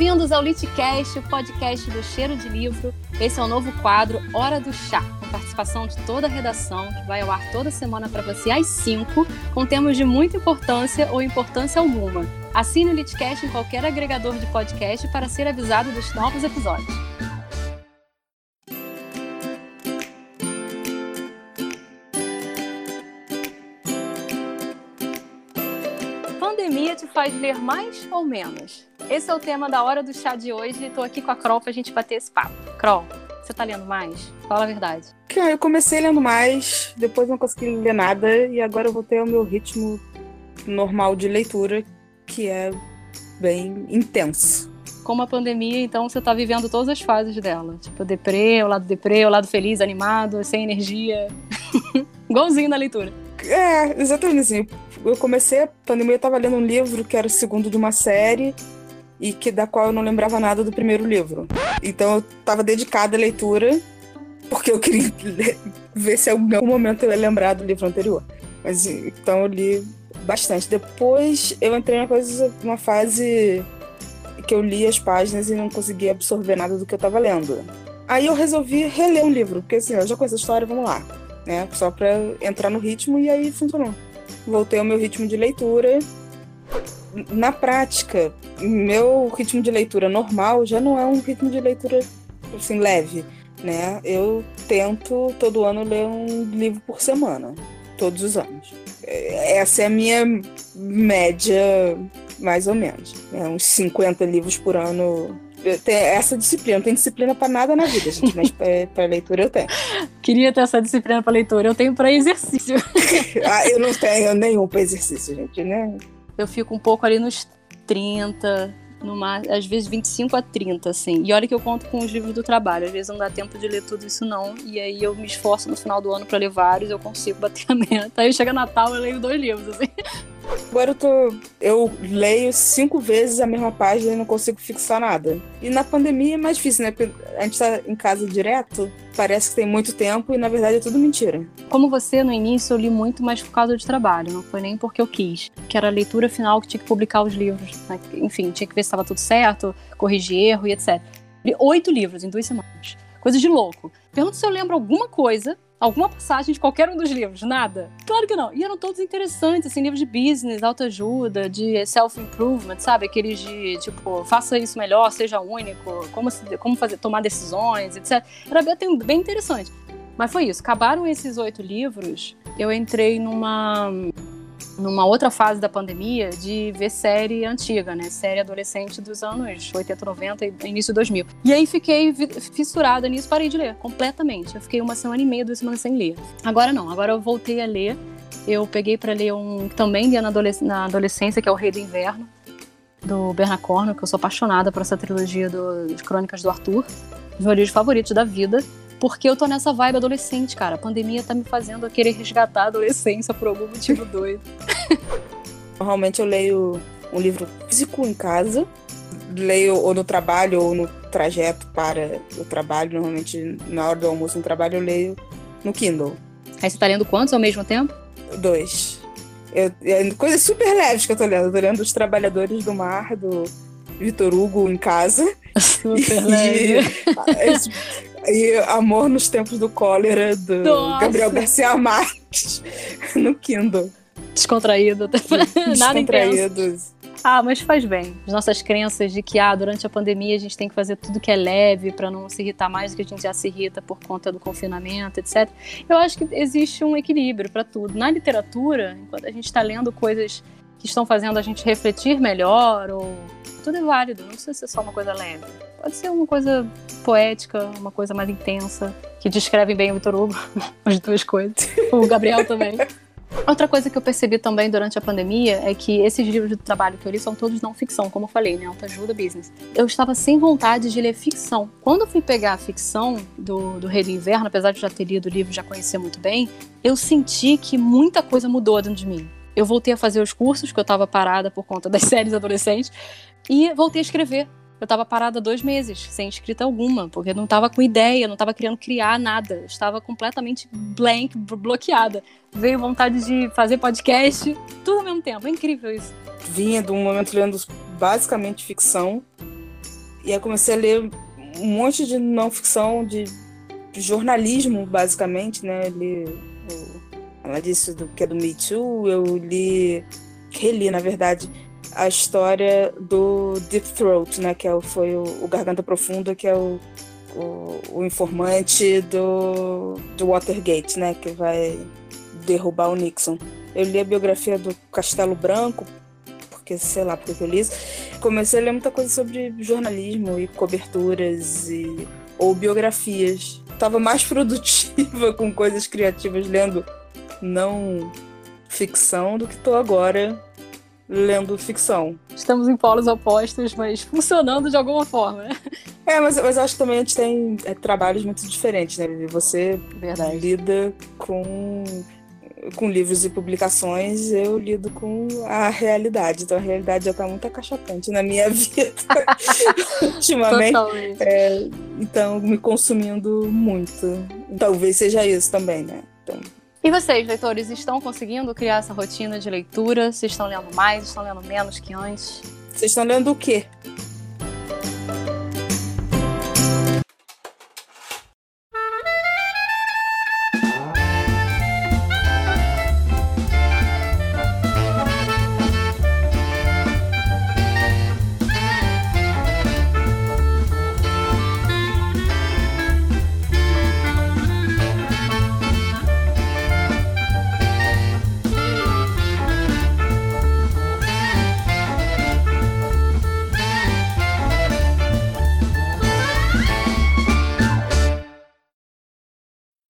Bem-vindos ao Litcast, o podcast do Cheiro de Livro. Esse é o novo quadro Hora do Chá, com participação de toda a redação, que vai ao ar toda semana para você às 5, com temas de muita importância ou importância alguma. Assine o Litcast em qualquer agregador de podcast para ser avisado dos novos episódios. Pandemia te faz ler mais ou menos? Esse é o tema da hora do chá de hoje. Estou aqui com a Kroll pra gente bater esse papo. Kroll, você tá lendo mais? Fala a verdade. Eu comecei lendo mais, depois não consegui ler nada e agora eu voltei ao meu ritmo normal de leitura, que é bem intenso. Como a pandemia, então você tá vivendo todas as fases dela. Tipo, o deprê, o lado deprê, o lado feliz, animado, sem energia. Igualzinho na leitura. É, exatamente assim. Eu comecei a pandemia, eu tava lendo um livro que era o segundo de uma série e que da qual eu não lembrava nada do primeiro livro. Então eu estava dedicada à leitura porque eu queria ver se em algum momento eu ia lembrar do livro anterior. Mas então eu li bastante. Depois eu entrei numa coisa, uma fase que eu li as páginas e não conseguia absorver nada do que eu estava lendo. Aí eu resolvi reler um livro, porque assim, eu já conheço a história, vamos lá, né? Só para entrar no ritmo e aí funcionou. Voltei ao meu ritmo de leitura na prática, meu ritmo de leitura normal já não é um ritmo de leitura assim leve, né? Eu tento todo ano ler um livro por semana, todos os anos. Essa é a minha média, mais ou menos. Né? Uns 50 livros por ano essa disciplina. Não tem disciplina para nada na vida, gente, mas para leitura eu tenho. Queria ter essa disciplina para leitura, eu tenho para exercício. ah, eu não tenho nenhum para exercício, gente, né? eu fico um pouco ali nos 30, numa, às vezes 25 a 30, assim. E olha que eu conto com os livros do trabalho. Às vezes não dá tempo de ler tudo isso, não. E aí eu me esforço no final do ano para ler vários, eu consigo bater a meta. Aí chega Natal, eu leio dois livros, assim. Agora eu tô. Eu leio cinco vezes a mesma página e não consigo fixar nada. E na pandemia é mais difícil, né? Porque a gente tá em casa direto, parece que tem muito tempo e na verdade é tudo mentira. Como você, no início, eu li muito mais por causa de trabalho, não foi nem porque eu quis. Que era a leitura final que tinha que publicar os livros. Né? Enfim, tinha que ver se estava tudo certo, corrigir erro e etc. Li oito livros em duas semanas. Coisa de louco. Pergunto se eu lembro alguma coisa alguma passagem de qualquer um dos livros? Nada. Claro que não. E eram todos interessantes, assim, livros de business, autoajuda, de self-improvement, sabe? Aqueles de, tipo, faça isso melhor, seja único, como, se, como fazer, tomar decisões, etc. Era bem, bem interessante. Mas foi isso. Acabaram esses oito livros, eu entrei numa numa outra fase da pandemia de ver série antiga, né? Série adolescente dos anos 80, 90 e início 2000. E aí fiquei fissurada nisso, parei de ler completamente. Eu fiquei uma semana e meia, duas semanas sem ler. Agora não, agora eu voltei a ler. Eu peguei para ler um também li na, adolesc na adolescência, que é O Rei do Inverno, do Bernard Cornwell, que eu sou apaixonada por essa trilogia do, de Crônicas do Arthur. Os meus livros favoritos da vida. Porque eu tô nessa vibe adolescente, cara. A pandemia tá me fazendo querer resgatar a adolescência por algum motivo doido. Normalmente eu leio um livro físico em casa, leio ou no trabalho ou no trajeto para o trabalho. Normalmente, na hora do almoço no trabalho, eu leio no Kindle. Aí você tá lendo quantos ao mesmo tempo? Dois. Eu, é coisas super leves que eu tô lendo. Eu tô lendo Os Trabalhadores do Mar, do Vitor Hugo em casa. Super leve. E Amor nos Tempos do Cólera, do Nossa. Gabriel Garcia Marques, no Kindle. Descontraído. Nada intenso. Ah, mas faz bem. As nossas crenças de que ah, durante a pandemia a gente tem que fazer tudo que é leve para não se irritar mais do que a gente já se irrita por conta do confinamento, etc. Eu acho que existe um equilíbrio para tudo. Na literatura, enquanto a gente está lendo coisas que estão fazendo a gente refletir melhor, ou tudo é válido, não precisa ser só uma coisa leve. Pode ser uma coisa poética, uma coisa mais intensa, que descreve bem o Vitor Hugo, as duas coisas. O Gabriel também. Outra coisa que eu percebi também durante a pandemia é que esses livros de trabalho que eu li são todos não ficção, como eu falei, né? Autoajuda business. Eu estava sem vontade de ler ficção. Quando eu fui pegar a ficção do, do Rei do Inverno, apesar de já ter lido o livro já conhecer muito bem, eu senti que muita coisa mudou dentro de mim. Eu voltei a fazer os cursos, que eu estava parada por conta das séries adolescentes, e voltei a escrever eu estava parada dois meses, sem escrita alguma, porque não estava com ideia, não estava querendo criar nada, estava completamente blank, bloqueada. Veio vontade de fazer podcast, tudo ao mesmo tempo, é incrível isso. Vinha de um momento lendo basicamente ficção, E aí comecei a ler um monte de não ficção, de, jornalismo, basicamente, né? Eu li, ela disse do que é do Me Too, eu li, reli, na verdade, a história do Deep Throat, né? Que é foi o, o Garganta Profunda, que é o, o, o, informante do, do Watergate, né? Que vai derrubar o Nixon. Eu li a biografia do Castelo Branco, porque sei lá porque eu li isso. Comecei a ler muita coisa sobre jornalismo e coberturas e ou biografias. Tava mais produtiva com coisas criativas lendo não ficção do que tô agora lendo ficção. Estamos em polos opostos, mas funcionando de alguma forma, né? É, mas, mas acho que também a gente tem é, trabalhos muito diferentes, né? Você Verdade. lida com com livros e publicações, eu lido com a realidade. Então a realidade já está muito acachatante na minha vida ultimamente. É, então, me consumindo muito. Talvez seja isso também, né? Então... E vocês, leitores, estão conseguindo criar essa rotina de leitura? Vocês estão lendo mais? Estão lendo menos que antes? Vocês estão lendo o quê?